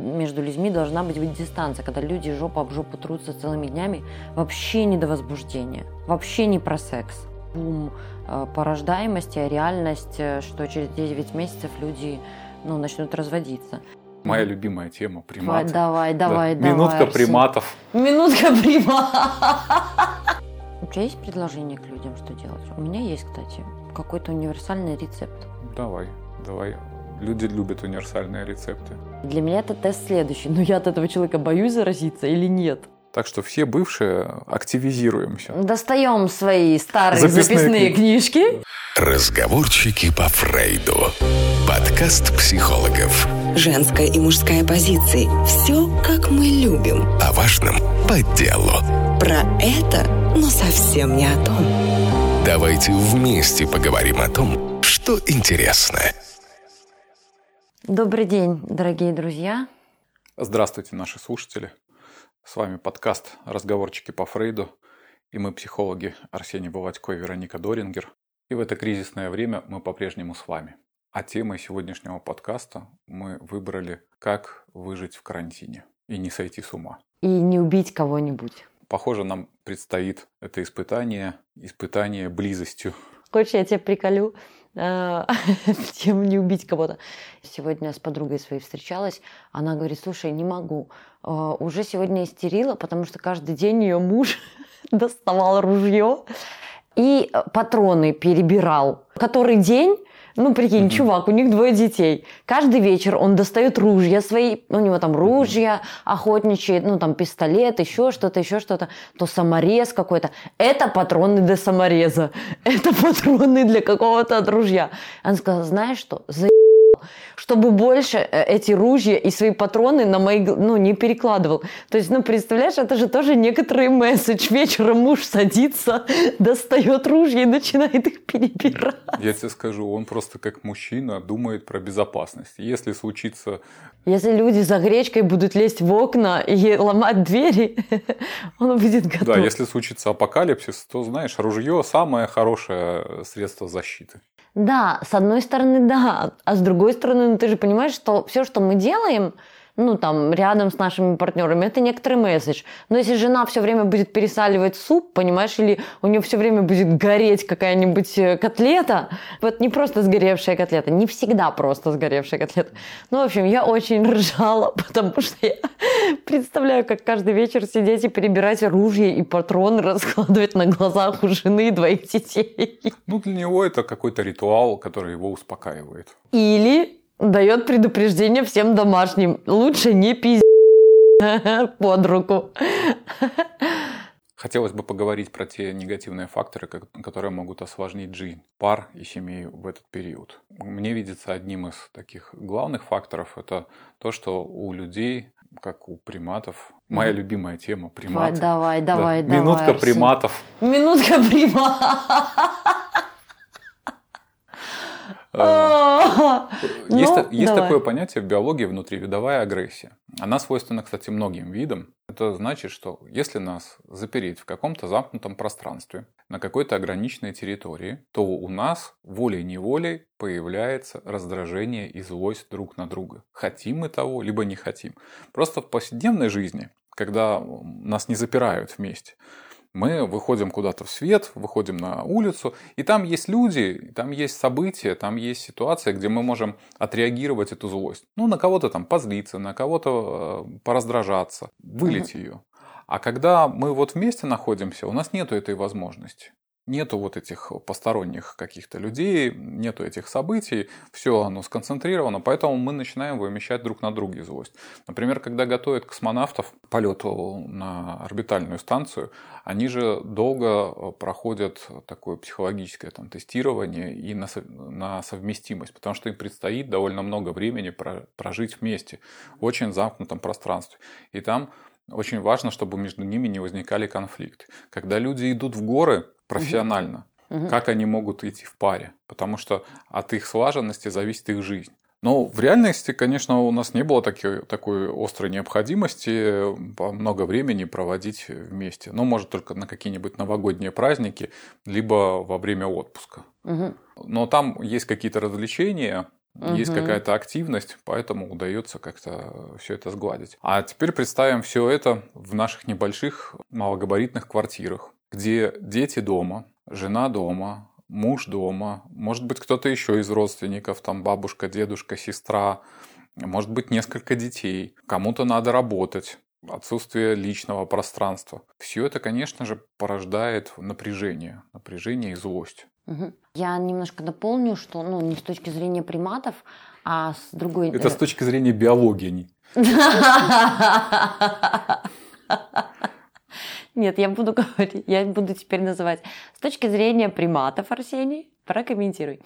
Между людьми должна быть дистанция, когда люди жопа об жопу трутся целыми днями. Вообще не до возбуждения, вообще не про секс. Бум э, по рождаемости, а реальность, э, что через 9 месяцев люди ну, начнут разводиться. Моя любимая тема – приматы. Давай, давай, да. давай. Минутка Арсен. приматов. Минутка приматов. У тебя есть предложение к людям, что делать? У меня есть, кстати, какой-то универсальный рецепт. Давай, давай. Люди любят универсальные рецепты. Для меня это тест следующий. Но я от этого человека боюсь заразиться или нет? Так что все бывшие активизируемся. Достаем свои старые записные, записные книжки. Разговорчики по Фрейду. Подкаст психологов. Женская и мужская позиции. Все, как мы любим. О важном по делу. Про это, но совсем не о том. Давайте вместе поговорим о том, что интересно. Добрый день, дорогие друзья. Здравствуйте, наши слушатели. С вами подкаст «Разговорчики по Фрейду» и мы психологи Арсений Баватько и Вероника Дорингер. И в это кризисное время мы по-прежнему с вами. А темой сегодняшнего подкаста мы выбрали «Как выжить в карантине и не сойти с ума». И не убить кого-нибудь. Похоже, нам предстоит это испытание, испытание близостью. Хочешь, я тебя приколю? Э, тем не убить кого-то. Сегодня с подругой своей встречалась, она говорит, слушай, не могу, э, уже сегодня истерила, потому что каждый день ее муж доставал ружье и патроны перебирал. Который день ну, прикинь, mm-hmm. чувак, у них двое детей. Каждый вечер он достает ружья свои, у него там ружья, охотничьи, ну, там пистолет, еще что-то, еще что-то, то саморез какой-то. Это патроны для самореза, это патроны для какого-то от ружья. Она сказала, знаешь что, за чтобы больше э, эти ружья и свои патроны на мои, ну, не перекладывал. То есть, ну, представляешь, это же тоже некоторый месседж. Вечером муж садится, достает ружья и начинает их перебирать. Я тебе скажу, он просто как мужчина думает про безопасность. Если случится... Если люди за гречкой будут лезть в окна и ломать двери, он будет готов. Да, если случится апокалипсис, то, знаешь, ружье самое хорошее средство защиты. Да, с одной стороны, да, а с другой стороны, ну, ты же понимаешь, что все, что мы делаем, ну, там, рядом с нашими партнерами, это некоторый месседж. Но если жена все время будет пересаливать суп, понимаешь, или у нее все время будет гореть какая-нибудь э, котлета, вот не просто сгоревшая котлета, не всегда просто сгоревшая котлета. Ну, в общем, я очень ржала, потому что я представляю, как каждый вечер сидеть и перебирать оружие и патроны раскладывать на глазах у жены и двоих детей. Ну, для него это какой-то ритуал, который его успокаивает. Или дает предупреждение всем домашним. Лучше не пиздец под руку. Хотелось бы поговорить про те негативные факторы, которые могут осложнить жизнь пар и семей в этот период. Мне видится одним из таких главных факторов это то, что у людей, как у приматов, моя любимая тема приматы. Давай, давай, да. давай. Минутка приматов. Минутка приматов. Э, есть, ну, есть такое понятие в биологии внутривидовая агрессия. Она свойственна, кстати, многим видам. Это значит, что если нас запереть в каком-то замкнутом пространстве, на какой-то ограниченной территории, то у нас волей-неволей появляется раздражение и злость друг на друга. Хотим мы того, либо не хотим. Просто в повседневной жизни, когда нас не запирают вместе, мы выходим куда-то в свет, выходим на улицу, и там есть люди, там есть события, там есть ситуация, где мы можем отреагировать эту злость. Ну, на кого-то там позлиться, на кого-то э, пораздражаться, вылить ее. А когда мы вот вместе находимся, у нас нету этой возможности нету вот этих посторонних каких-то людей, нету этих событий, все оно сконцентрировано, поэтому мы начинаем вымещать друг на друге злость. Например, когда готовят космонавтов к полету на орбитальную станцию, они же долго э, проходят такое психологическое там, тестирование и на, на совместимость, потому что им предстоит довольно много времени прожить вместе в очень замкнутом пространстве. И там очень важно, чтобы между ними не возникали конфликты. Когда люди идут в горы, профессионально. Угу. Как они могут идти в паре? Потому что от их слаженности зависит их жизнь. Но в реальности, конечно, у нас не было таки, такой острой необходимости много времени проводить вместе. Ну, может, только на какие-нибудь новогодние праздники, либо во время отпуска. Угу. Но там есть какие-то развлечения, Угу. Есть какая-то активность, поэтому удается как-то все это сгладить. А теперь представим все это в наших небольших малогабаритных квартирах, где дети дома, жена дома, муж дома, может быть кто-то еще из родственников, там бабушка, дедушка, сестра, может быть несколько детей, кому-то надо работать, отсутствие личного пространства. Все это, конечно же, порождает напряжение, напряжение и злость. Я немножко дополню, что ну, не с точки зрения приматов, а с другой... Это с точки зрения биологии. Нет, я буду говорить, я буду теперь называть. С точки зрения приматов, Арсений, прокомментируй.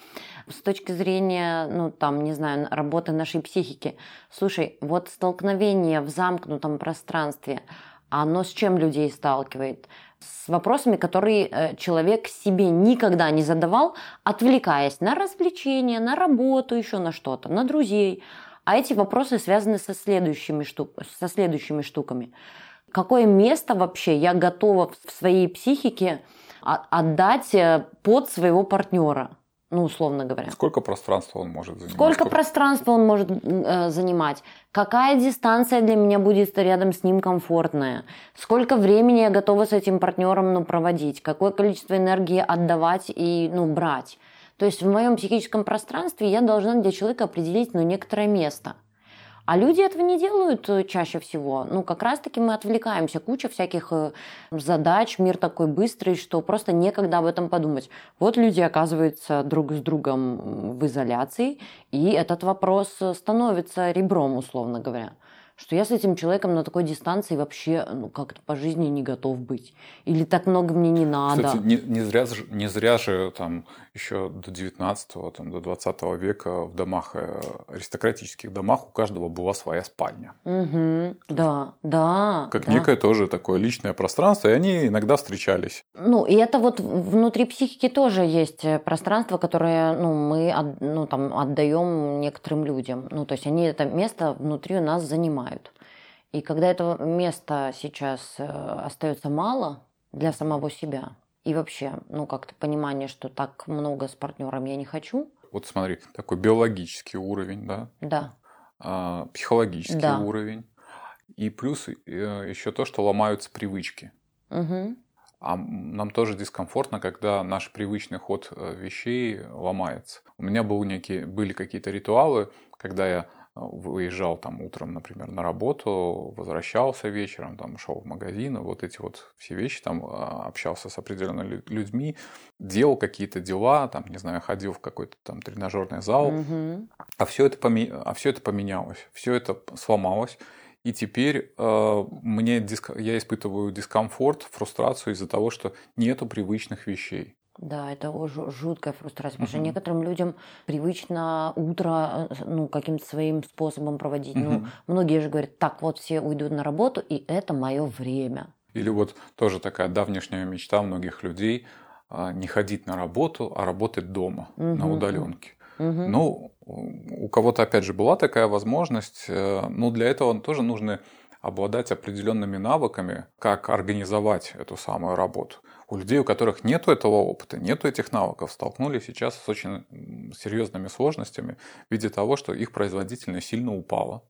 С точки зрения, ну, там, не знаю, работы нашей психики. Слушай, вот столкновение в замкнутом пространстве, оно с чем людей сталкивает? С вопросами, которые э, человек себе никогда не задавал, отвлекаясь на развлечения, на работу, еще на что-то, на друзей. А эти вопросы связаны со следующими, штук, со следующими штуками какое место вообще я готова в своей психике отдать э, под своего партнера, ну, условно говоря. Сколько пространства он может занимать? Сколько, Сколько... пространства он может э, занимать? Какая дистанция для меня будет рядом с ним комфортная? Сколько времени я готова с этим партнером ну, проводить? Какое количество энергии отдавать и ну, брать? То есть в моем психическом пространстве я должна для человека определить ну, некоторое место. А люди этого не делают э, чаще всего. Ну, как раз-таки мы отвлекаемся. Куча всяких э, задач, мир такой быстрый, что просто некогда об этом подумать. Вот люди оказываются друг с другом в изоляции, и этот вопрос становится ребром, условно говоря что я с этим человеком на такой дистанции вообще ну, как-то по жизни не готов быть. Или так много мне не надо. Кстати, не, не, зря, не зря же там еще до 19-го, там, до 20 века в домах, э, аристократических домах у каждого была своя спальня. Угу, да, да. Как да. некое тоже такое личное пространство, и они иногда встречались. Ну, и это вот внутри психики тоже есть э, пространство, которое ну, мы ну, там, отдаем некоторым людям. Ну, то есть они это место внутри у нас занимают. И когда этого места сейчас э, остается мало для самого себя, и вообще, ну, как-то понимание, что так много с партнером я не хочу. Вот смотри, такой биологический уровень, да? Да. А, психологический да. уровень. И плюс э, еще то, что ломаются привычки. Угу. А нам тоже дискомфортно, когда наш привычный ход э, вещей ломается. У меня был некие, были какие-то ритуалы, когда я выезжал там утром, например, на работу, возвращался вечером, там шел в магазин, вот эти вот все вещи, там а, общался с определенными людьми, делал какие-то дела, там, не знаю, ходил в какой-то там тренажерный зал, угу. а все это, поме... а все это поменялось, все это сломалось, и теперь э, мне диск... я испытываю дискомфорт, фрустрацию из-за того, что нету привычных вещей. Да, это жуткая фрустрация, потому что некоторым людям привычно утро э, ну, каким-то своим способом проводить. Ну, многие же говорят, так вот все уйдут на работу, и это мое время. Или вот тоже такая давнешняя мечта многих людей а, не ходить на работу, а работать дома угу. на удаленке. Угу. Ну, у кого-то, опять же, была такая возможность, э, но для этого тоже нужно обладать определенными навыками, как организовать эту самую работу. У людей, у которых нет этого опыта, нет этих навыков, столкнулись сейчас с очень серьезными сложностями в виде того, что их производительность сильно упала,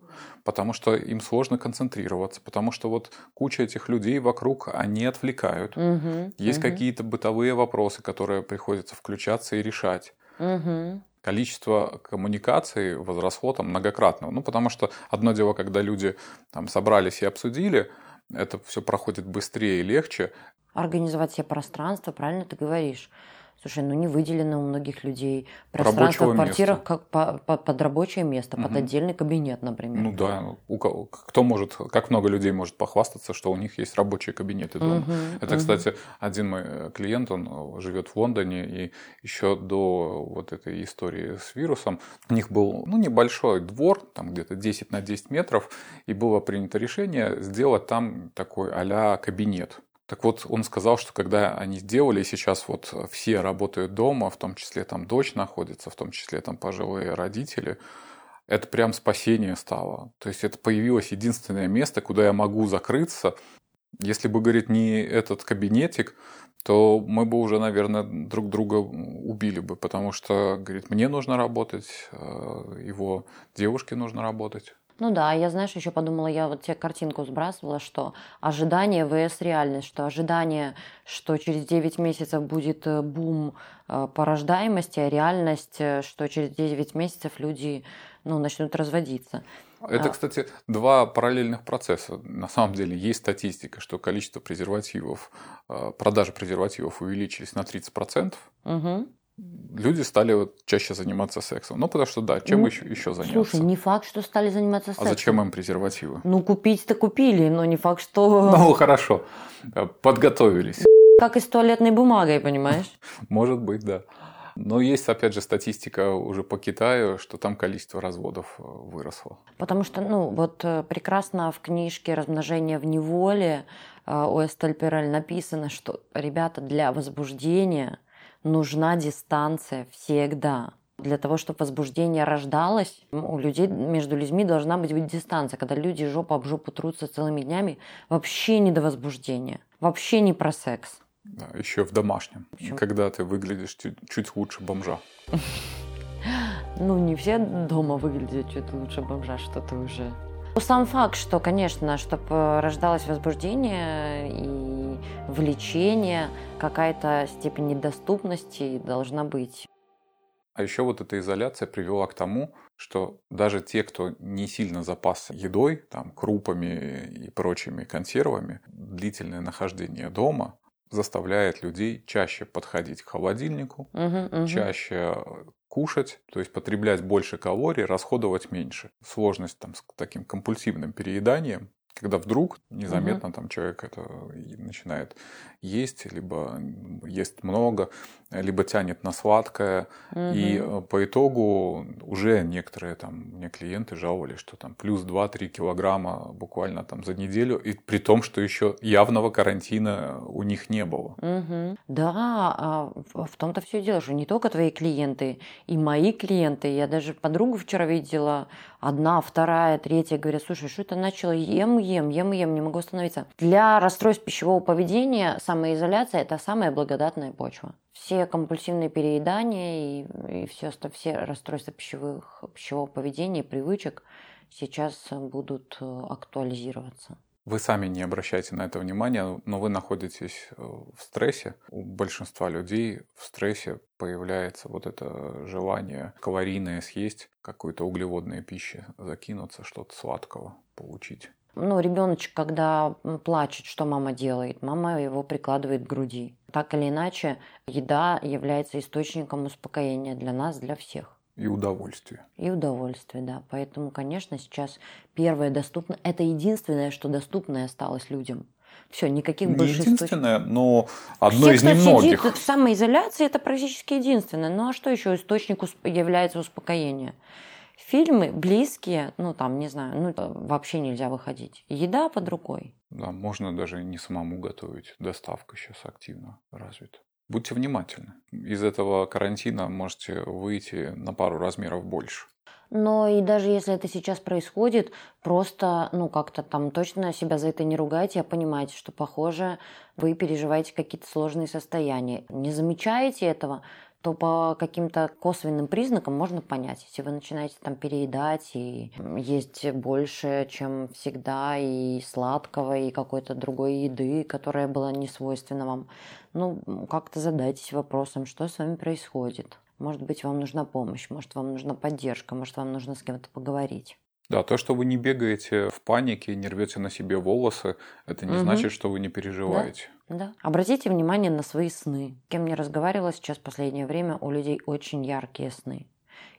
потому что им сложно концентрироваться, потому что вот куча этих людей вокруг, они отвлекают. Угу, Есть угу. какие-то бытовые вопросы, которые приходится включаться и решать. Угу количество коммуникаций возросло там многократно. Ну, потому что одно дело, когда люди там собрались и обсудили, это все проходит быстрее и легче. Организовать себе пространство, правильно ты говоришь. Слушай, ну не выделено у многих людей пространство в квартирах места. как по, по, под рабочее место, угу. под отдельный кабинет, например. Ну да, у кого, кто может, как много людей может похвастаться, что у них есть рабочие кабинеты дома. Угу, Это, угу. кстати, один мой клиент, он живет в Лондоне, и еще до вот этой истории с вирусом у них был ну, небольшой двор, там где-то 10 на 10 метров, и было принято решение сделать там такой а кабинет. Так вот, он сказал, что когда они сделали, сейчас вот все работают дома, в том числе там дочь находится, в том числе там пожилые родители, это прям спасение стало. То есть это появилось единственное место, куда я могу закрыться, Если бы, говорит, не этот кабинетик, то мы бы уже, наверное, друг друга убили бы, потому что, говорит, мне нужно работать, э, его девушке нужно работать. Ну да, я, знаешь, еще подумала, я вот тебе картинку сбрасывала, что ожидание vs реальность, что ожидание, что через 9 месяцев будет э, бум э, по рождаемости, а реальность, э, что через 9 месяцев люди ну, начнут разводиться. Это, а. кстати, два параллельных процесса. На самом деле есть статистика, что количество презервативов, продажи презервативов увеличились на 30%. Угу люди стали вот чаще заниматься сексом. Ну, потому что да, чем ну, еще, еще заняться? Слушай, не факт, что стали заниматься сексом. А зачем им презервативы? Ну, купить-то купили, но не факт, что... Ну, хорошо, подготовились. Как и с туалетной бумагой, понимаешь? Может быть, да. Но есть, опять же, статистика уже по Китаю, что там количество разводов э, выросло. Потому что, ну, вот э, прекрасно в книжке «Размножение в неволе» э, у Эстель Перель написано, что, ребята, для возбуждения нужна дистанция всегда. Для того, чтобы возбуждение рождалось, у людей, между людьми должна быть дистанция. Когда люди жопу об жопу трутся целыми днями, вообще не до возбуждения. Вообще не про секс. Да, еще в домашнем. Почему? Когда ты выглядишь чуть, чуть лучше бомжа. Ну, не все дома выглядят чуть лучше бомжа, что-то уже сам факт, что, конечно, чтобы рождалось возбуждение и влечение, какая-то степень недоступности должна быть. А еще вот эта изоляция привела к тому, что даже те, кто не сильно запасся едой, там, крупами и прочими консервами, длительное нахождение дома заставляет людей чаще подходить к холодильнику, угу, угу. чаще кушать, то есть потреблять больше калорий, расходовать меньше. Сложность там, с таким компульсивным перееданием, когда вдруг незаметно угу. там человек это начинает есть, либо есть много, либо тянет на сладкое. Угу. И э, по итогу уже некоторые там, мне клиенты жаловались, что там плюс 2-3 килограмма буквально там за неделю, и при том, что еще явного карантина у них не было. Угу. Да, а в том-то все дело, что не только твои клиенты, и мои клиенты. Я даже подругу вчера видела, одна, вторая, третья, говорят, слушай, что это начало ем, ем, ем, ем, не могу остановиться. Для расстройств пищевого поведения самоизоляция – это самая благодатная почва. Все компульсивные переедания и, и все, все расстройства пищевых, пищевого поведения, привычек сейчас будут э, актуализироваться. Вы сами не обращаете на это внимания, но вы находитесь э, в стрессе. У большинства людей в стрессе появляется вот это желание калорийное съесть, какой-то углеводной пищи закинуться, что-то сладкого получить ну, ребеночек, когда плачет, что мама делает? Мама его прикладывает к груди. Так или иначе, еда является источником успокоения для нас, для всех. И удовольствие. И удовольствие, да. Поэтому, конечно, сейчас первое доступно. Это единственное, что доступное осталось людям. Все, никаких Не больше единственное, но одно Все, из немногих. Сидит в самоизоляции это практически единственное. Ну а что еще источник является успокоения? Фильмы близкие, ну там, не знаю, ну вообще нельзя выходить. Еда под рукой. Да, можно даже не самому готовить. Доставка сейчас активно развита. Будьте внимательны. Из этого карантина можете выйти на пару размеров больше. Но и даже если это сейчас происходит, просто, ну, как-то там точно себя за это не ругайте, а понимаете, что, похоже, вы переживаете какие-то сложные состояния. Не замечаете этого, то по каким-то косвенным признакам можно понять, если вы начинаете там переедать и есть больше, чем всегда, и сладкого, и какой-то другой еды, которая была не свойственна вам, ну, как-то задайтесь вопросом, что с вами происходит. Может быть, вам нужна помощь, может, вам нужна поддержка, может, вам нужно с кем-то поговорить. Да, то, что вы не бегаете в панике, не рвете на себе волосы, это не угу. значит, что вы не переживаете. Да, да. Обратите внимание на свои сны. Кем я разговаривала сейчас в последнее время, у людей очень яркие сны.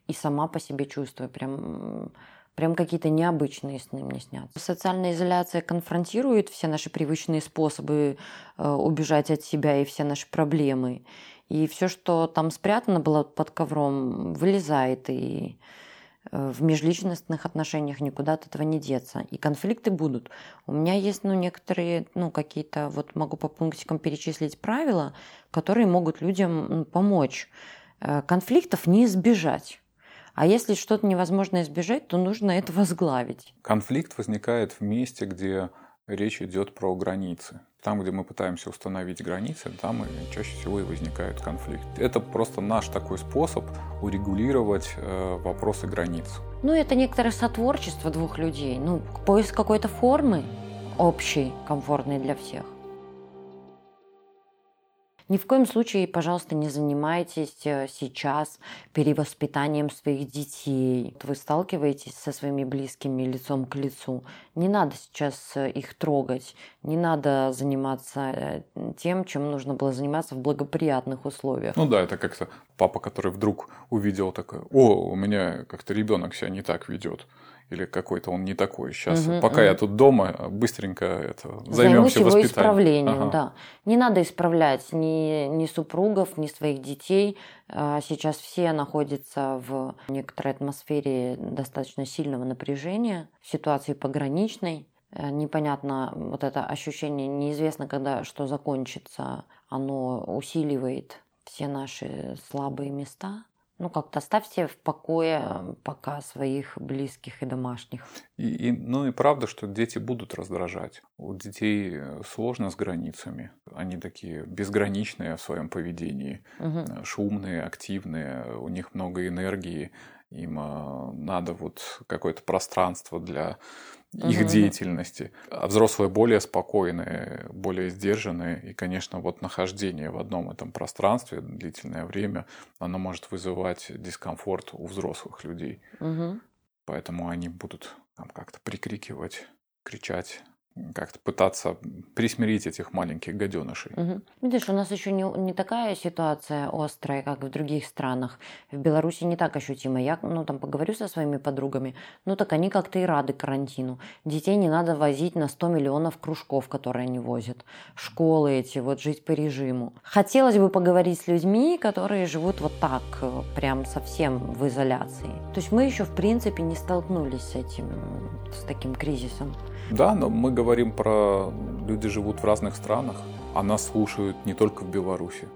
И сама по себе чувствую, прям, прям какие-то необычные сны мне снятся. Социальная изоляция конфронтирует все наши привычные способы э, убежать от себя и все наши проблемы. И все, что там спрятано было под ковром, вылезает и в межличностных отношениях никуда от этого не деться. И конфликты будут. У меня есть ну, некоторые, ну, какие-то, вот могу по пунктикам перечислить правила, которые могут людям помочь. Э, конфликтов не избежать. А если что-то невозможно избежать, то нужно это возглавить. Конфликт возникает в месте, где речь идет про границы. Там, где мы пытаемся установить границы, там и чаще всего и возникают конфликты. Это просто наш такой способ урегулировать э, вопросы границ. Ну, это некоторое сотворчество двух людей. Ну, поиск какой-то формы общей, комфортной для всех. Ни в коем случае, пожалуйста, не занимайтесь э, сейчас перевоспитанием своих детей. Вы сталкиваетесь со своими близкими лицом к лицу. Не надо сейчас э, их трогать. Не надо заниматься э, тем, чем нужно было заниматься в благоприятных условиях. Ну да, это как-то папа, который вдруг увидел такое, о, у меня как-то ребенок себя не так ведет или какой-то он не такой. Сейчас, угу, пока угу. я тут дома, быстренько это займемся его воспитанием. исправлением, ага. да. Не надо исправлять ни, ни супругов, ни своих детей. А, сейчас все находятся в некоторой атмосфере достаточно сильного напряжения, ситуации пограничной. Э, непонятно, вот это ощущение, неизвестно, когда что закончится, оно усиливает все наши слабые места ну, как-то оставьте в покое э, пока своих близких и домашних. И, и, ну и правда, что дети будут раздражать. У детей э, сложно с границами. Они такие безграничные в своем поведении, угу. шумные, активные, у них много энергии, им надо вот какое-то пространство для их угу. деятельности. А взрослые более спокойные, более сдержанные. И, конечно, вот нахождение в одном этом пространстве длительное время, оно может вызывать дискомфорт у взрослых людей. Угу. Поэтому они будут там как-то прикрикивать, кричать, как-то пытаться присмирить этих маленьких гаденышей. Угу. Видишь, у нас еще не, не такая ситуация острая, как в других странах. В Беларуси не так ощутимо. Я ну, там поговорю со своими подругами, ну так они как-то и рады карантину. Детей не надо возить на 100 миллионов кружков, которые они возят. Школы эти, вот жить по режиму. Хотелось бы поговорить с людьми, которые живут вот так, прям совсем в изоляции. То есть мы еще в принципе не столкнулись с этим, с таким кризисом. Да, но мы говорим про люди живут в разных странах, а нас слушают не только в Беларуси.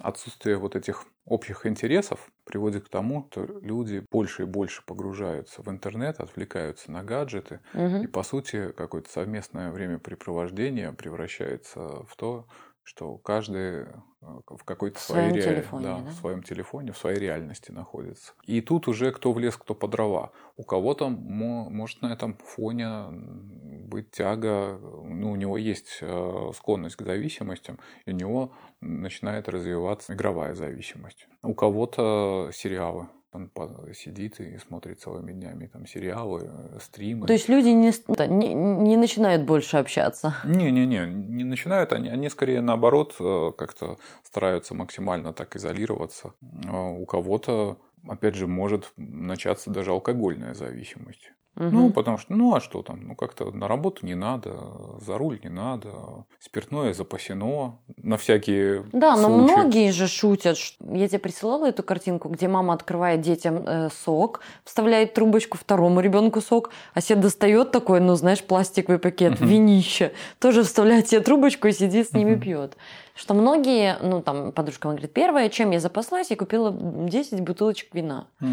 Отсутствие вот этих общих интересов приводит к тому, что люди больше и больше погружаются в интернет, отвлекаются на гаджеты, угу. и по сути какое-то совместное времяпрепровождение превращается в то, что каждый э, в какой-то в своей ре... телефоне, да, да? в своем телефоне, в своей реальности находится. И тут уже кто в лес, кто по дрова. У кого-то может на этом фоне быть тяга, ну, у него есть э, склонность к зависимостям, и у него начинает развиваться игровая зависимость. У кого-то сериалы он сидит и смотрит целыми днями там сериалы, э, стримы. То есть люди не, не, не начинают больше общаться? Не-не-не, не начинают, они, они скорее наоборот э, как-то стараются максимально так изолироваться. А у кого-то, опять же, может начаться даже алкогольная зависимость. Угу. Ну, потому что, ну а что там, ну как-то на работу не надо, за руль не надо, спиртное запасено на всякие Да, случаи. но многие же шутят. Я тебе присылала эту картинку, где мама открывает детям э, сок, вставляет трубочку второму ребенку сок, а себе достает такой, ну знаешь, пластиковый пакет, угу. винище, тоже вставляет себе трубочку и сидит с ними угу. пьет. Что многие, ну там подружка говорит, первое, чем я запаслась, я купила 10 бутылочек вина. Угу.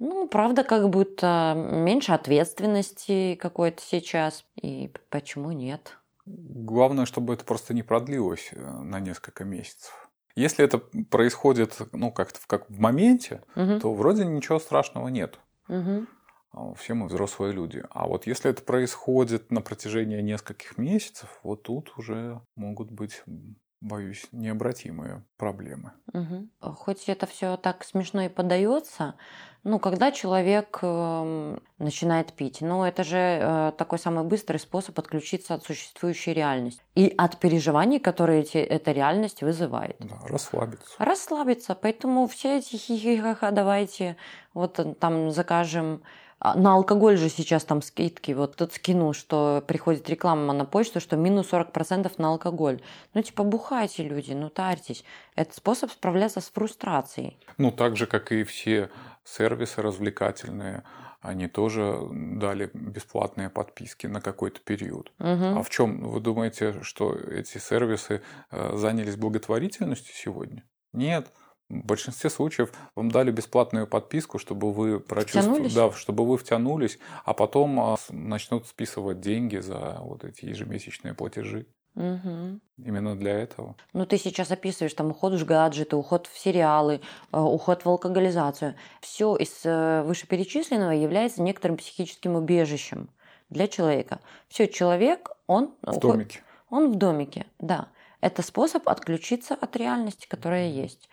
Ну, правда, как будто меньше ответственности какой-то сейчас. И почему нет? Главное, чтобы это просто не продлилось э, на несколько месяцев. Если это происходит, ну, как-то как в моменте, угу. то вроде ничего страшного нет. Угу. Все мы взрослые люди. А вот если это происходит на протяжении нескольких месяцев, вот тут уже могут быть боюсь, необратимые проблемы. Угу. Хоть это все так смешно и подается, ну, когда человек э, начинает пить, ну, это же э, такой самый быстрый способ отключиться от существующей реальности и от переживаний, которые эти, эта реальность вызывает. Да, расслабиться. Расслабиться. Поэтому все эти хихихаха давайте вот э, там закажем на алкоголь же сейчас там скидки. Вот тут скинул, что приходит реклама на почту, что минус 40% на алкоголь. Ну, типа, бухайте, люди, ну, тарьтесь. Это способ справляться с фрустрацией. Ну, так же, как и все сервисы развлекательные, они тоже дали бесплатные подписки на какой-то период. Угу. А в чем вы думаете, что эти сервисы э, занялись благотворительностью сегодня? Нет, В большинстве случаев вам дали бесплатную подписку, чтобы вы прочувствовали, да, чтобы вы втянулись, а потом а, начнут списывать деньги за вот эти ежемесячные платежи. Угу. Именно для этого. Ну, ты сейчас описываешь там уход в гаджеты, уход в сериалы, э, уход в алкоголизацию. Все из э, вышеперечисленного является некоторым психическим убежищем для человека. Все, человек, он... В уход... домике. Он в домике, да. Это способ отключиться от реальности, которая есть.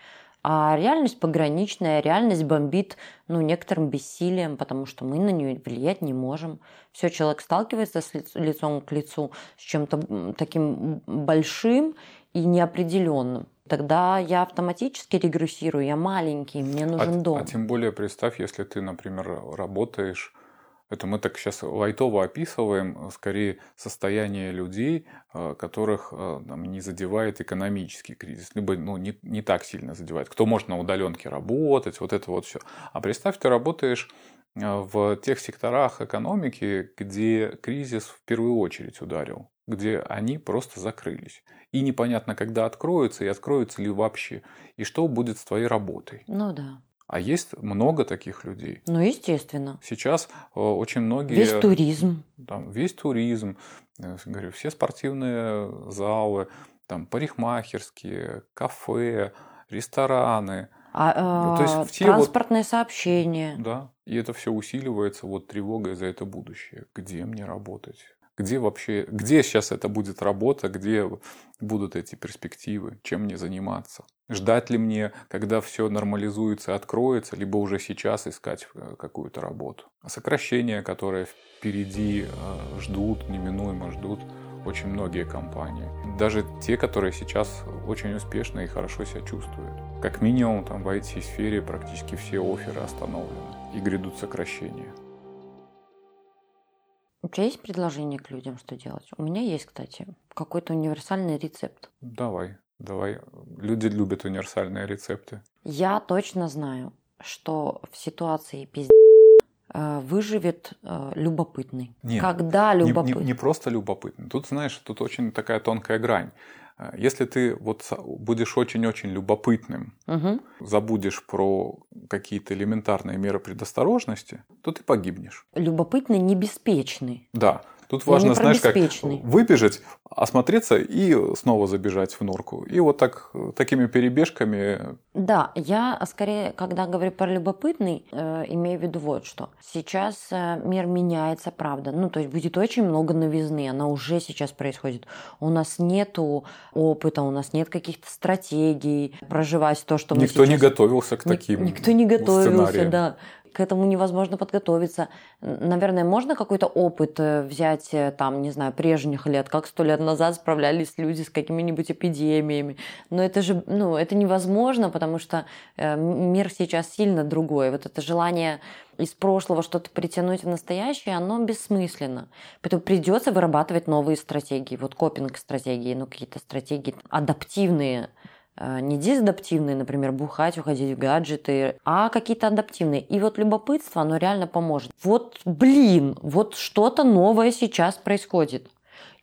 А реальность пограничная, реальность бомбит ну, некоторым бессилием, потому что мы на нее влиять не можем. Все, человек сталкивается с лицом к лицу с чем-то таким большим и неопределенным. Тогда я автоматически регрессирую, я маленький, мне нужен а, дом. А тем более представь, если ты, например, работаешь это мы так сейчас лайтово описываем, э, скорее, состояние людей, э, которых э, там, не задевает экономический кризис, либо ну, не, не так сильно задевает. Кто может на удаленке работать, вот это вот все. А представь, ты работаешь в тех секторах экономики, где кризис в первую очередь ударил, где они просто закрылись. И непонятно, когда откроются, и откроются ли вообще, и что будет с твоей работой. Ну да. А есть много таких людей. Ну, естественно. Сейчас э, очень многие... Весь туризм. Там, весь туризм, э, говорю, все спортивные залы, там, парикмахерские, кафе, рестораны. А, То есть э, все транспортное вот, сообщение. Да, и это все усиливается вот тревогой за это будущее. Где мне работать? Где вообще, где сейчас это будет работа, где будут эти перспективы, чем мне заниматься? Ждать ли мне, когда все нормализуется, откроется, либо уже сейчас искать э, какую-то работу? Сокращения, которые впереди э, ждут, неминуемо ждут очень многие компании. Даже те, которые сейчас очень успешно и хорошо себя чувствуют. Как минимум там в IT-сфере практически все оферы остановлены и грядут сокращения. У тебя есть предложение к людям, что делать? У меня есть, кстати, какой-то универсальный рецепт. Давай, давай. Люди любят универсальные рецепты. Я точно знаю, что в ситуации пиздец э, выживет э, любопытный. Нет, Когда любопытный? Не, не, не просто любопытный. Тут, знаешь, тут очень такая тонкая грань. Э, если ты вот будешь очень-очень любопытным, угу. забудешь про какие-то элементарные меры предосторожности, то ты погибнешь. Любопытный, небеспечный. Да. Тут важно, знаешь, как выбежать, осмотреться и снова забежать в норку. И вот так, такими перебежками. Да, я скорее, когда говорю про любопытный, э, имею в виду вот что. Сейчас э, мир меняется, правда. Ну, то есть будет очень много новизны, она уже сейчас происходит. У нас нету опыта, у нас нет каких-то стратегий проживать то, что мы Никто сейчас... не готовился к таким Никто не готовился, сценариям. да к этому невозможно подготовиться. Наверное, можно какой-то опыт э, взять, э, там, не знаю, прежних лет, как сто лет назад справлялись люди с какими-нибудь эпидемиями. Но это же, ну, это невозможно, потому что э, мир сейчас сильно другой. Вот это желание из прошлого что-то притянуть в настоящее, оно бессмысленно. Поэтому придется вырабатывать новые стратегии. Вот копинг-стратегии, ну, какие-то стратегии адаптивные не дезадаптивные, например, бухать, уходить в гаджеты, а какие-то адаптивные. И вот любопытство, оно реально поможет. Вот, блин, вот что-то новое сейчас происходит.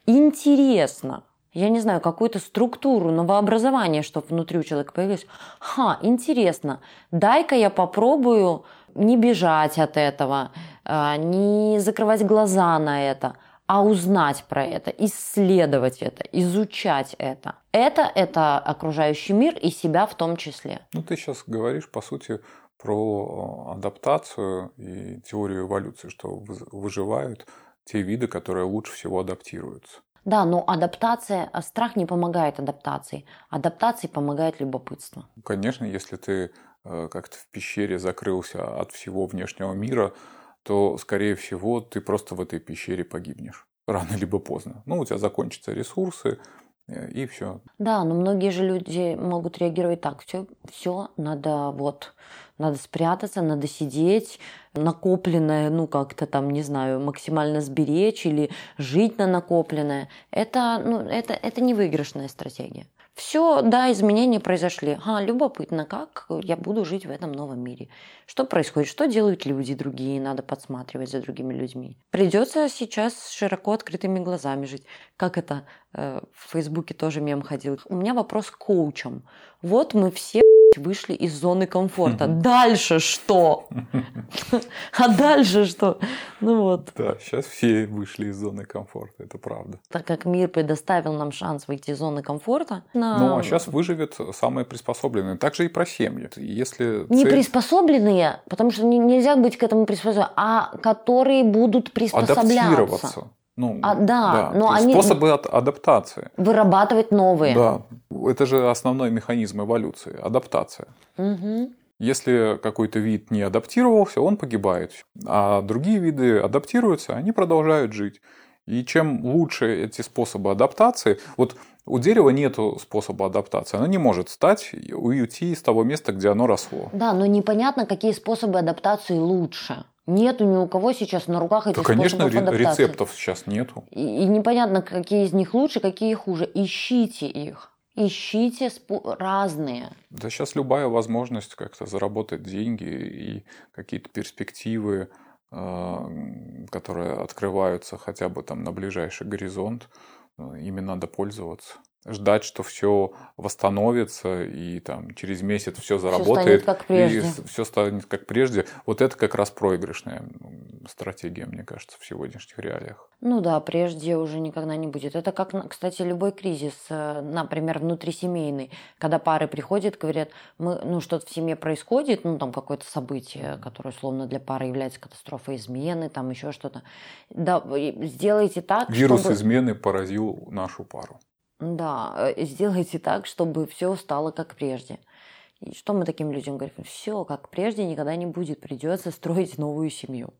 Интересно. Я не знаю, какую-то структуру, новообразование, чтобы внутри у человека появилось. Ха, интересно. Дай-ка я попробую не бежать от этого, э, не закрывать глаза на это, а узнать про это, исследовать это, изучать это. Это это окружающий мир и себя в том числе. Ну, ты сейчас говоришь, по сути, про адаптацию и теорию эволюции, что выживают те виды, которые лучше всего адаптируются. Да, но адаптация, а страх не помогает адаптации. Адаптации помогает любопытство. Конечно, если ты э, как-то в пещере закрылся от всего внешнего мира, то, скорее всего, ты просто в этой пещере погибнешь. Рано либо поздно. Ну, у тебя закончатся ресурсы, э, и все. Да, но многие же люди могут реагировать так. Все, все надо вот, надо спрятаться, надо сидеть, накопленное, ну как-то там, не знаю, максимально сберечь или жить на накопленное. Это, ну, это, это не выигрышная стратегия. Все, да, изменения произошли. А, любопытно, как я буду жить в этом новом мире. Что происходит, что делают люди другие, надо подсматривать за другими людьми. Придется сейчас широко открытыми глазами жить. Как это э, в Фейсбуке тоже мем ходил. У меня вопрос к коучам. Вот мы все вышли из зоны комфорта. Дальше что? А дальше что? Ну вот. Да, сейчас все вышли из зоны комфорта, это правда. Так как мир предоставил нам шанс выйти из зоны комфорта. Ну, а сейчас выживет самые приспособленные. Также и про семьи. Если Не приспособленные, потому что нельзя быть к этому приспособленным, а которые будут приспосабливаться. Адаптироваться. Ну, а, да, да, но они... Способы адаптации. Вырабатывать новые. Да, это же основной механизм эволюции – адаптация. Угу. Если какой-то вид не адаптировался, он погибает. А другие виды адаптируются, они продолжают жить. И чем лучше эти способы адаптации, вот у дерева нет способа адаптации. Оно не может стать и уйти из того места, где оно росло. Да, но непонятно, какие способы адаптации лучше. Нету ни у кого сейчас на руках этих да, конечно, рецептов сейчас нету. И, и непонятно, какие из них лучше, какие хуже. Ищите их. Ищите разные. Да сейчас любая возможность как-то заработать деньги и какие-то перспективы, а, которые открываются хотя бы там на ближайший горизонт, э, ими надо пользоваться ждать, что все восстановится и там через месяц все заработает, все как прежде. и все станет как прежде. Вот это как раз проигрышная стратегия, мне кажется, в сегодняшних реалиях. Ну да, прежде уже никогда не будет. Это как, кстати, любой кризис, э, например, внутрисемейный, когда пары приходят, говорят, мы, ну что-то в семье происходит, ну там какое-то событие, которое условно для пары является катастрофой измены, там еще что-то. Да, сделайте так, Вирус чтобы... измены поразил нашу пару. Да, э, сделайте так, чтобы все стало как прежде. И что мы таким людям говорим? Все как прежде никогда не будет. Придется строить новую семью.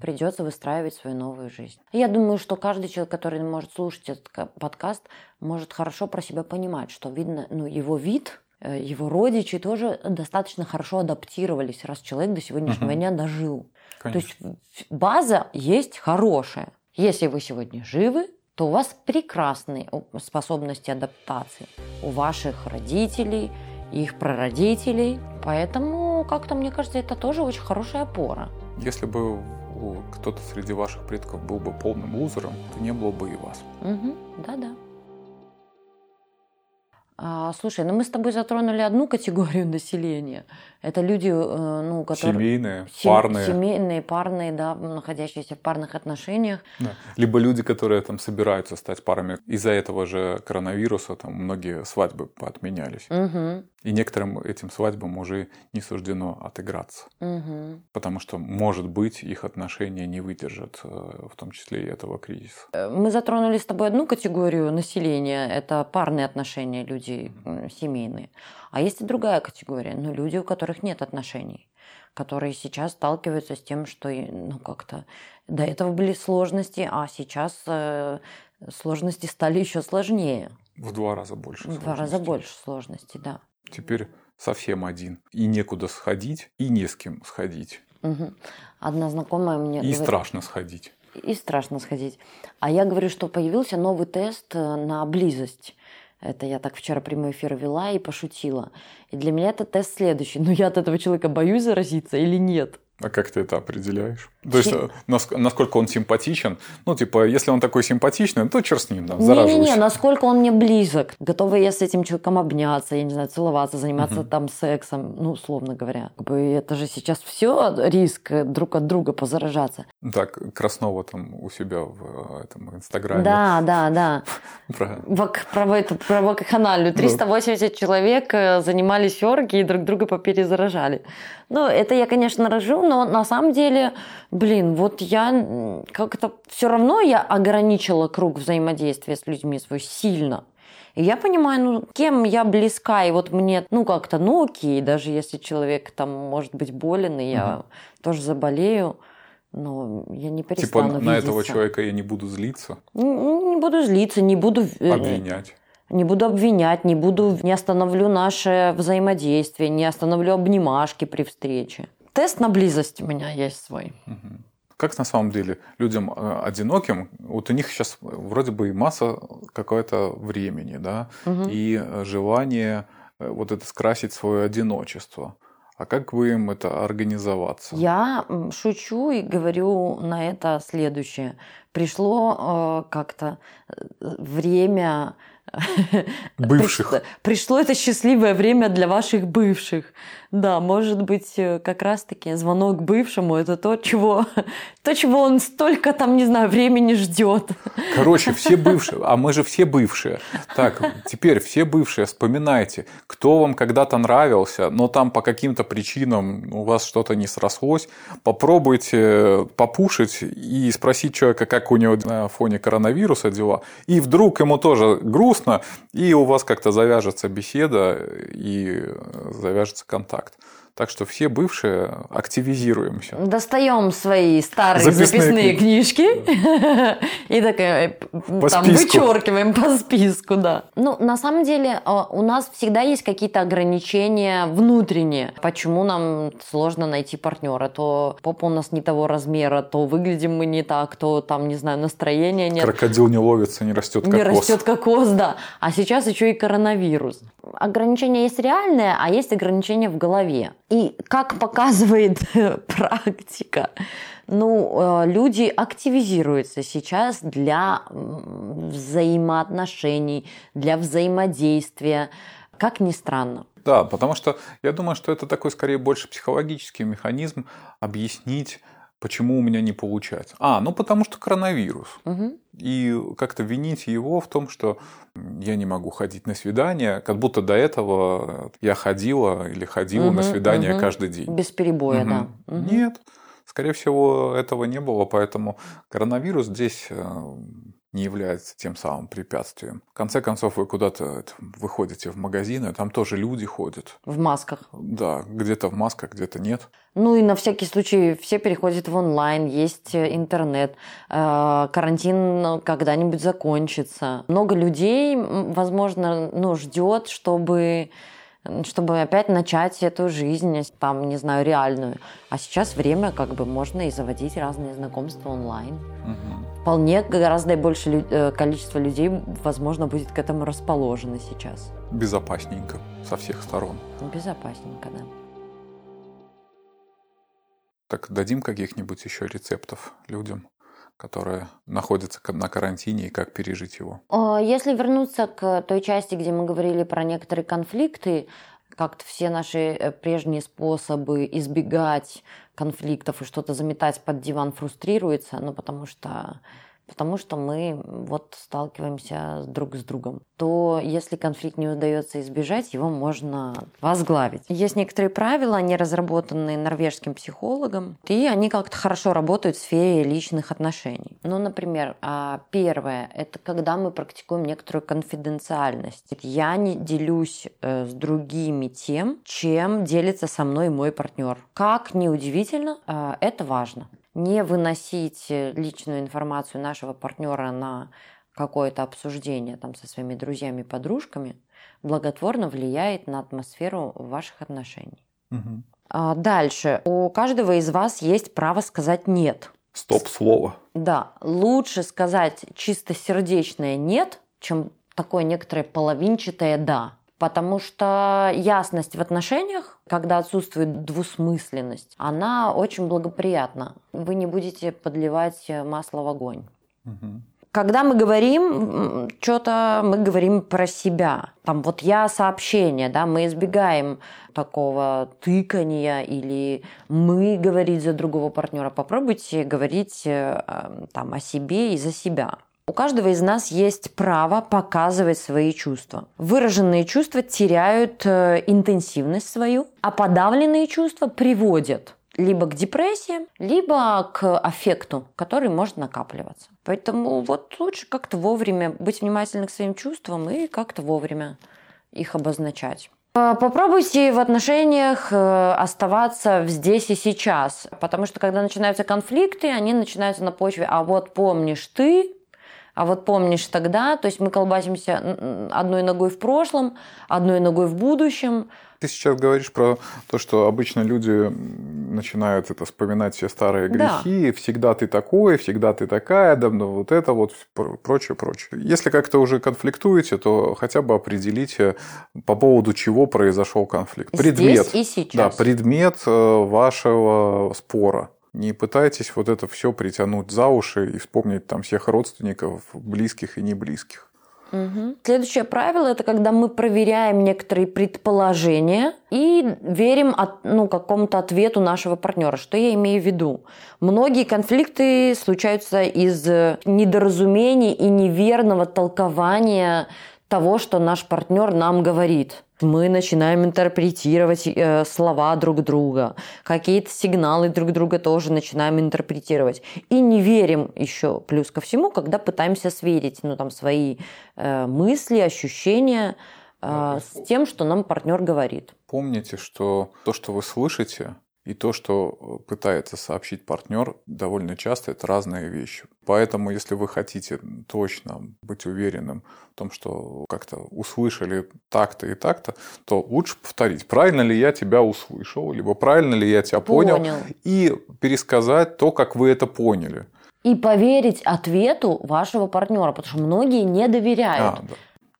Придется выстраивать свою новую жизнь. Я думаю, что каждый человек, который может слушать этот подкаст, может хорошо про себя понимать, что видно, ну, его вид, э, его родичи тоже достаточно хорошо адаптировались, раз человек до сегодняшнего дня дожил. Конечно. То есть база есть хорошая. Если вы сегодня живы, то у вас прекрасные способности адаптации. У ваших родителей, их прародителей. Поэтому, как-то, мне кажется, это тоже очень хорошая опора. Если бы кто-то среди ваших предков был бы полным лузером, то не было бы и вас. Угу, да-да. А, слушай, ну мы с тобой затронули одну категорию населения. Это люди, э, ну, которые... Семейные, сем... парные. Семейные, парные, да, находящиеся в парных отношениях. Да. Либо люди, которые там собираются стать парами. Из-за этого же коронавируса там многие свадьбы поотменялись. Угу. И некоторым этим свадьбам уже не суждено отыграться. Угу. Потому что, может быть, их отношения не выдержат, э, в том числе и этого кризиса. Э, мы затронули с тобой одну категорию населения. Это парные отношения, люди семейные. А есть и другая категория. Ну, люди, у которых нет отношений которые сейчас сталкиваются с тем, что ну как-то до этого были сложности, а сейчас э, сложности стали еще сложнее. В два раза больше. В два раза больше сложностей, да. Теперь совсем один. И некуда сходить, и не с кем сходить. Угу. Одна знакомая мне... И говорит, страшно сходить. И страшно сходить. А я говорю, что появился новый тест э, на близость. Это я так вчера прямой эфир вела и пошутила. И для меня это тест следующий. Ну, я от этого человека боюсь заразиться или нет? А как ты это определяешь? То есть, э, насколько он симпатичен? Ну, типа, если он такой симпатичный, то черт с ним, да. Не-не-не, насколько он мне близок. Готова я с этим человеком обняться, я не знаю, целоваться, заниматься угу. там сексом, ну, условно говоря. Как бы это же сейчас все риск друг от друга позаражаться. Так, Краснова там у себя в этом Инстаграме. Да, да, да. Про... Вак, про, эту, про вакханалию. 380 да. человек э, занимались орги и друг друга поперезаражали. Ну, это я, конечно, рожу, но на самом деле, блин, вот я как-то все равно я ограничила круг взаимодействия с людьми свой сильно. И я понимаю, ну, кем я близка, и вот мне, ну, как-то, ну, окей, даже если человек там может быть болен, и я угу. тоже заболею, но я не перестану Типа на этого человека я не буду злиться? Не, не буду злиться, не буду... Э, Обвинять. Не буду обвинять, не буду, не остановлю наше взаимодействие, не остановлю обнимашки при встрече. Тест на близость у меня есть свой. Как на самом деле людям э, одиноким, вот у них сейчас вроде бы и масса какое-то времени, да, угу. и желание э, вот это скрасить свое одиночество. А как бы им это организоваться? Я шучу и говорю на это следующее. Пришло э, как-то время Бывших. Пришло, пришло это счастливое время для ваших бывших. Да, может быть, э, как раз-таки звонок бывшему – это то, чего, то, чего он столько там, не знаю, времени ждет. Короче, все бывшие, а мы же все бывшие. Так, теперь все бывшие, вспоминайте, кто вам когда-то нравился, но там по каким-то причинам у вас что-то не срослось, попробуйте попушить и спросить человека, как у него на фоне коронавируса дела, и вдруг ему тоже грустно, и у вас как-то завяжется беседа и завяжется контакт. Так что все бывшие активизируемся. Достаем свои старые записные, записные книжки и такая там вычеркиваем по списку, да. Ну, на самом деле, а, у нас всегда есть какие-то ограничения внутренние. Почему нам сложно найти партнера? То попа у нас не того размера, то выглядим мы не так, то там, не знаю, настроение нет. Крокодил не ловится, не растет кокос. Не растет кокос, да. А сейчас еще и коронавирус. Ограничения есть реальные, а есть ограничения в голове. И как показывает практика, ну, э, люди активизируются сейчас для взаимоотношений, для взаимодействия, как ни странно. Да, потому что я думаю, что это такой скорее больше психологический механизм объяснить Почему у меня не получается? А, ну потому что коронавирус. Угу. И как-то винить его в том, что я не могу ходить на свидание, как будто до этого я ходила или ходила угу, на свидание угу. каждый день. Без перебоя, угу. да. Угу. Нет, скорее всего, этого не было, поэтому коронавирус здесь э, не является тем самым препятствием. В конце концов, вы куда-то выходите в магазины, там тоже люди ходят. В масках. Да, где-то в масках, где-то нет. Ну и на всякий случай все переходят в онлайн, есть э, интернет, э, карантин когда-нибудь закончится. Много людей, возможно, ну, ждет, чтобы чтобы опять начать эту жизнь, там, не знаю, реальную. А сейчас время, как бы, можно и заводить разные знакомства онлайн. Угу. Вполне гораздо больше э, количество людей, возможно, будет к этому расположено сейчас. Безопасненько со всех сторон. Безопасненько, да. Так дадим каких-нибудь еще рецептов людям? которые находятся на карантине и как пережить его? Если вернуться к той части, где мы говорили про некоторые конфликты, как-то все наши э, прежние способы избегать конфликтов и что-то заметать под диван фрустрируется, ну потому что потому что мы вот сталкиваемся друг с другом, то если конфликт не удается избежать, его можно возглавить. Есть некоторые правила, они разработаны норвежским психологом, и они как-то хорошо работают в сфере личных отношений. Ну, например, а, первое – это когда мы практикуем некоторую конфиденциальность. Я не делюсь э, с другими тем, чем делится со мной мой партнер. Как ни удивительно, э, это важно не выносить э, личную информацию нашего партнера на какое-то обсуждение там, со своими друзьями, подружками, благотворно влияет на атмосферу ваших отношений. Угу. А дальше. У каждого из вас есть право сказать «нет». Стоп-слово. Да. Лучше сказать чисто сердечное «нет», чем такое некоторое половинчатое «да». Потому что ясность в отношениях, когда отсутствует двусмысленность, она очень благоприятна. Вы не будете подливать масло в огонь. Угу. Когда мы говорим что-то, мы говорим про себя. Там вот я сообщение, да, мы избегаем такого тыкания или мы говорить за другого партнера. Попробуйте говорить э, там о себе и за себя. У каждого из нас есть право показывать свои чувства. Выраженные чувства теряют э, интенсивность свою, а подавленные чувства приводят либо к депрессии, либо к аффекту, который может накапливаться. Поэтому вот лучше как-то вовремя быть внимательным к своим чувствам и как-то вовремя их обозначать. Э, попробуйте в отношениях э, оставаться здесь и сейчас, потому что когда начинаются конфликты, они начинаются на почве «а вот помнишь ты», а вот помнишь тогда, то есть мы колбасимся одной ногой в прошлом, одной ногой в будущем. Ты сейчас говоришь про то, что обычно люди начинают это вспоминать все старые грехи, да. всегда ты такой, всегда ты такая, да, ну, вот это вот, прочее, прочее. Если как-то уже конфликтуете, то хотя бы определите, по поводу чего произошел конфликт. Предмет. Здесь и сейчас. Да, предмет э, вашего спора. Не пытайтесь вот это все притянуть за уши и вспомнить там всех родственников, близких и не близких. Угу. Следующее правило – это когда мы проверяем некоторые предположения и верим от, ну, какому-то ответу нашего партнера. Что я имею в виду? Многие конфликты случаются из недоразумений и неверного толкования того, что наш партнер нам говорит. Мы начинаем интерпретировать э, слова друг друга, какие-то сигналы друг друга тоже начинаем интерпретировать. И не верим еще плюс ко всему, когда пытаемся сверить ну, там, свои э, мысли, ощущения э, с тем, что нам партнер говорит. Помните, что то, что вы слышите, и то, что э, пытается сообщить партнер, довольно часто это разные вещи. Поэтому, если вы хотите точно быть уверенным в том, что как-то услышали так-то и так-то, то лучше повторить, правильно ли я тебя услышал, либо правильно ли я тебя понял, понял. и пересказать то, как вы это поняли. И поверить ответу вашего партнера, потому что многие не доверяют. А, да.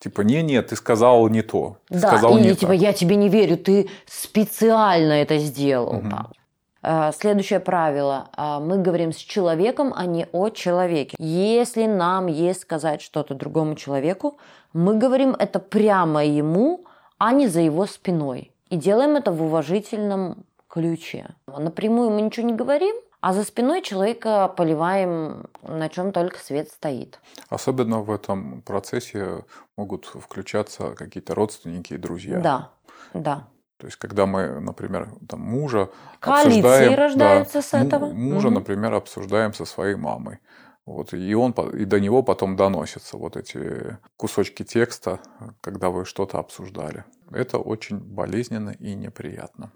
Типа, не-не, ты сказал не то. Ты да, сказал или не типа, так. я тебе не верю, ты специально это сделал. Угу. Следующее правило. А, мы говорим с человеком, а не о человеке. Если нам есть сказать что-то другому человеку, мы говорим это прямо ему, а не за его спиной. И делаем это в уважительном ключе. Напрямую мы ничего не говорим, а за спиной человека поливаем, на чем только свет стоит. Особенно в этом процессе могут включаться какие-то родственники и друзья. Да, да. То есть, когда мы, например, там, мужа Коалиции обсуждаем... рождаются да, с этого. Мужа, угу. например, обсуждаем со своей мамой. Вот, и, он, и до него потом доносятся вот эти кусочки текста, когда вы что-то обсуждали. Это очень болезненно и неприятно.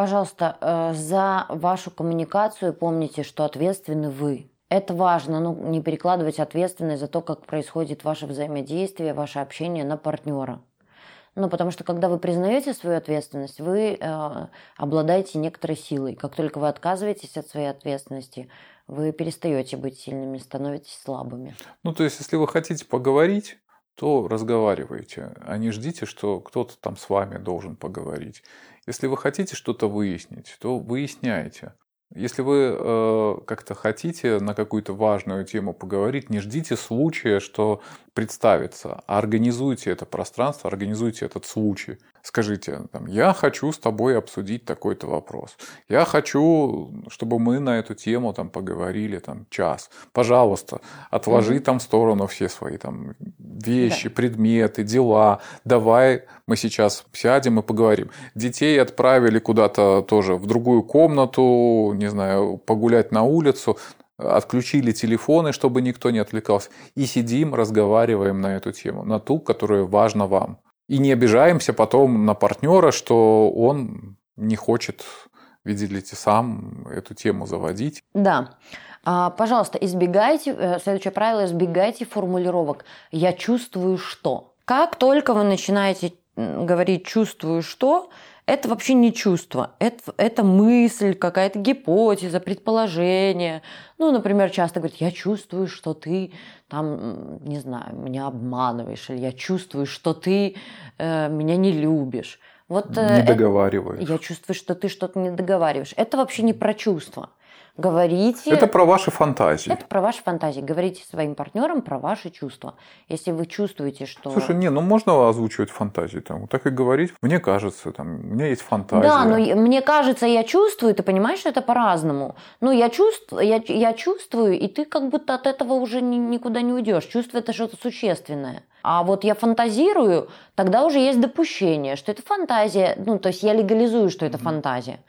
Пожалуйста, э, за вашу коммуникацию помните, что ответственны вы. Это важно, ну, не перекладывать ответственность за то, как происходит ваше взаимодействие, ваше общение на партнера. Ну, потому что когда вы признаете свою ответственность, вы э, обладаете некоторой силой. Как только вы отказываетесь от своей ответственности, вы перестаете быть сильными, становитесь слабыми. Ну, то есть, если вы хотите поговорить, то разговаривайте, а не ждите, что кто-то там с вами должен поговорить. Если вы хотите что-то выяснить, то выясняйте. Если вы э, как-то хотите на какую-то важную тему поговорить, не ждите случая, что представится, а организуйте это пространство, организуйте этот случай. Скажите, там, я хочу с тобой обсудить такой-то вопрос. Я хочу, чтобы мы на эту тему там, поговорили там, час. Пожалуйста, отложи mm-hmm. там в сторону все свои там, вещи, да. предметы, дела. Давай мы сейчас сядем и поговорим. Детей отправили куда-то тоже в другую комнату, не знаю, погулять на улицу отключили телефоны, чтобы никто не отвлекался, и сидим, разговариваем на эту тему, на ту, которая важна вам. И не обижаемся потом на партнера, что он не хочет, видите сам эту тему заводить. Да. А, пожалуйста, избегайте, э, следующее правило, избегайте формулировок «я чувствую что». Как только вы начинаете говорить «чувствую что», это вообще не чувство, это, это мысль, какая-то гипотеза, предположение. Ну, например, часто говорят, я чувствую, что ты там, не знаю, меня обманываешь, или я чувствую, что ты э, меня не любишь. Вот, э, не договариваешь. Я чувствую, что ты что-то не договариваешь. Это вообще не про чувства. Говорите... Это про ваши фантазии. Это про ваши фантазии. Говорите своим партнерам про ваши чувства. Если вы чувствуете, что... Слушай, не, ну можно озвучивать фантазии. Там, так и говорить. Мне кажется, там, у меня есть фантазия. Да, но мне кажется, я чувствую. Ты понимаешь, что это по-разному. Ну, я чувствую, я, я чувствую, и ты как будто от этого уже ни, никуда не уйдешь. Чувство – это что-то существенное. А вот я фантазирую, тогда уже есть допущение, что это фантазия. Ну, то есть я легализую, что это mm-hmm. фантазия.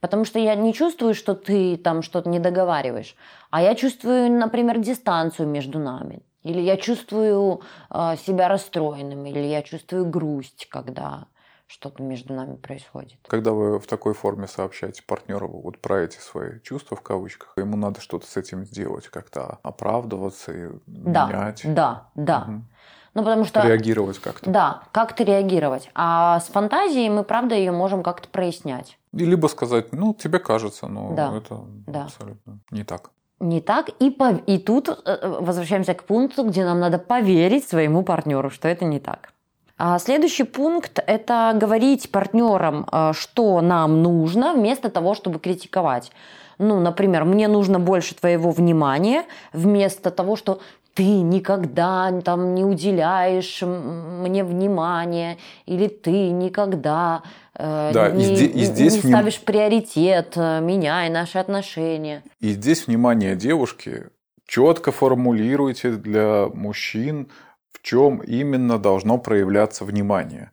Потому что я не чувствую, что ты там что-то не договариваешь, а я чувствую, например, дистанцию между нами. Или я чувствую э, себя расстроенным, или я чувствую грусть, когда что-то между нами происходит. Когда вы в такой форме сообщаете партнеру вот про эти свои чувства в кавычках, ему надо что-то с этим сделать, как-то оправдываться и да, менять. Да, да. Угу. Ну, потому что... Реагировать как-то. Да, как-то реагировать. А с фантазией мы, правда, ее можем как-то прояснять. И либо сказать, ну, тебе кажется, но да. это да. абсолютно не так. Не так. И, по... и тут э, э, возвращаемся к пункту, где нам надо поверить своему партнеру, что это не так. А следующий пункт – это говорить партнерам, э, что нам нужно, вместо того, чтобы критиковать. Ну, например, мне нужно больше твоего внимания, вместо того, что ты никогда там не уделяешь мне внимания, или ты никогда э, да, не, и здесь, и здесь не ставишь приоритет э, меня и наши отношения. И здесь внимание девушки четко формулируйте для мужчин, в чем именно должно проявляться внимание.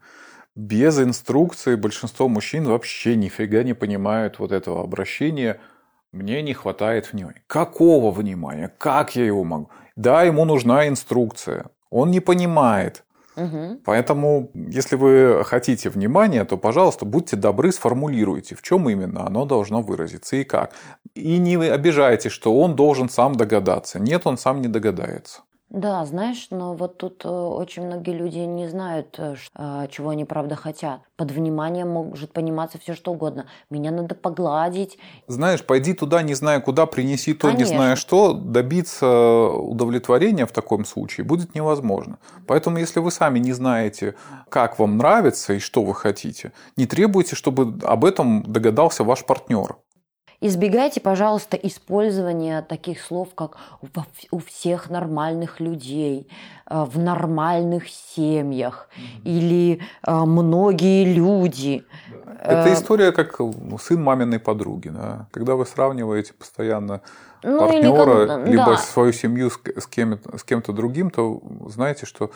Без инструкции большинство мужчин вообще нифига не понимают вот этого обращения «мне не хватает внимания». Какого внимания? Как я его могу? Да, ему нужна инструкция. Он не понимает. Угу. Поэтому, если вы хотите внимания, то, пожалуйста, будьте добры, сформулируйте, в чем именно оно должно выразиться и как. И не обижайте, что он должен сам догадаться. Нет, он сам не догадается. Да, знаешь, но вот тут э, очень многие люди не знают, э, э, чего они правда хотят. Под вниманием может пониматься все что угодно. Меня надо погладить. Знаешь, пойди туда, не зная куда, принеси то, Конечно. не зная что, добиться удовлетворения в таком случае будет невозможно. Поэтому, если вы сами не знаете, как вам нравится и что вы хотите, не требуйте, чтобы об этом догадался ваш партнер. Избегайте, пожалуйста, использования таких слов, как у всех нормальных людей, э, в нормальных семьях mm-hmm. или э, многие люди. Это э, история как сын маминой подруги. Да? Когда вы сравниваете постоянно ну, партнера, как, либо да. свою семью с, кем, с кем-то другим, то знаете, что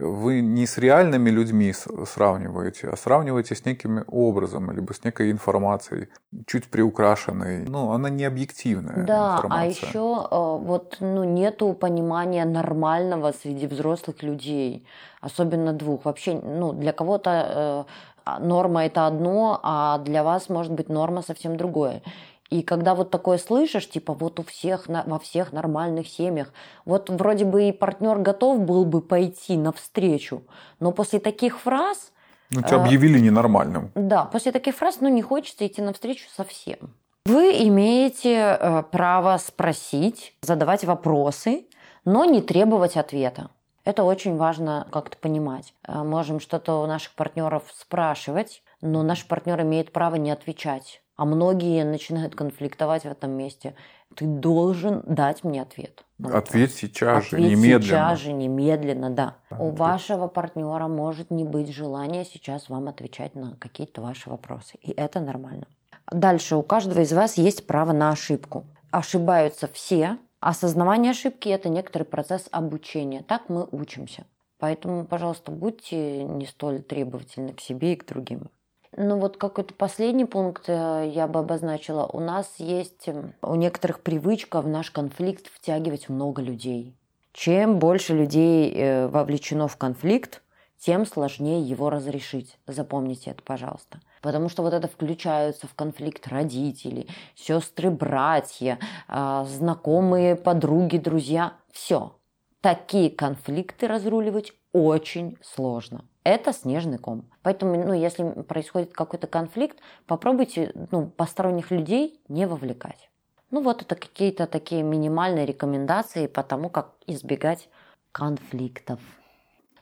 вы не с реальными людьми сравниваете, а сравниваете с неким образом, либо с некой информацией, чуть приукрашенной. Ну, она не объективная да, а информация. а еще э, вот ну, нету понимания нормального среди взрослых людей, особенно двух. Вообще, ну, для кого-то э, норма это одно, а для вас может быть норма совсем другое. И когда вот такое слышишь, типа вот у всех, во всех нормальных семьях, вот вроде бы и партнер готов был бы пойти навстречу, но после таких фраз... Ну, тебя объявили ненормальным. Да, после таких фраз, ну, не хочется идти навстречу совсем. Вы имеете э, право спросить, задавать вопросы, но не требовать ответа. Это очень важно как-то понимать. Э, можем что-то у наших партнеров спрашивать, но наш партнер имеет право не отвечать. А многие начинают конфликтовать в этом месте. Ты должен дать мне ответ. Ответ сейчас же, немедленно. сейчас же, немедленно, да. Ответ. У вашего партнера может не быть желания сейчас вам отвечать на какие-то ваши вопросы. И это нормально. Дальше у каждого из вас есть право на ошибку. Ошибаются все. Осознавание ошибки – это некоторый процесс обучения. Так мы учимся. Поэтому, пожалуйста, будьте не столь требовательны к себе и к другим. Ну вот какой-то последний пункт э, я бы обозначила. У нас есть эм, у некоторых привычка в наш конфликт втягивать много людей. Чем больше людей э, вовлечено в конфликт, тем сложнее его разрешить. Запомните это, пожалуйста. Потому что вот это включаются в конфликт родители, сестры, братья, а, знакомые, подруги, друзья. Все. Такие конфликты разруливать очень сложно. Это снежный ком. Поэтому, ну, если происходит какой-то конфликт, попробуйте ну, посторонних людей не вовлекать. Ну вот это какие-то такие минимальные рекомендации по тому, как избегать конфликтов.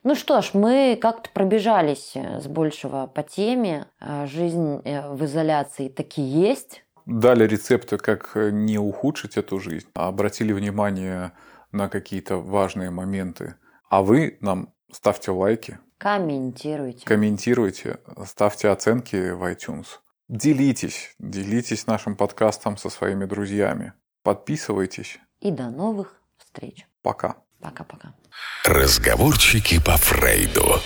Ну что ж, мы как-то пробежались э, с большего по теме. Э, жизнь э, в изоляции таки есть. Дали рецепты, как не ухудшить эту жизнь. Обратили внимание на какие-то важные моменты. А вы нам ставьте лайки, Комментируйте. Комментируйте, ставьте оценки в iTunes. Делитесь, делитесь нашим подкастом со своими друзьями. Подписывайтесь. И до новых встреч. Пока. Пока-пока. Разговорчики по Фрейду.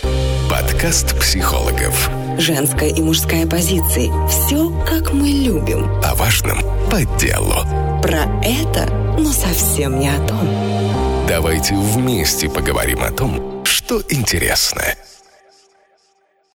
Подкаст психологов. Женская и мужская позиции. Все, как мы любим. О важном по делу. Про это, но совсем не о том. Давайте вместе поговорим о том, что интересно.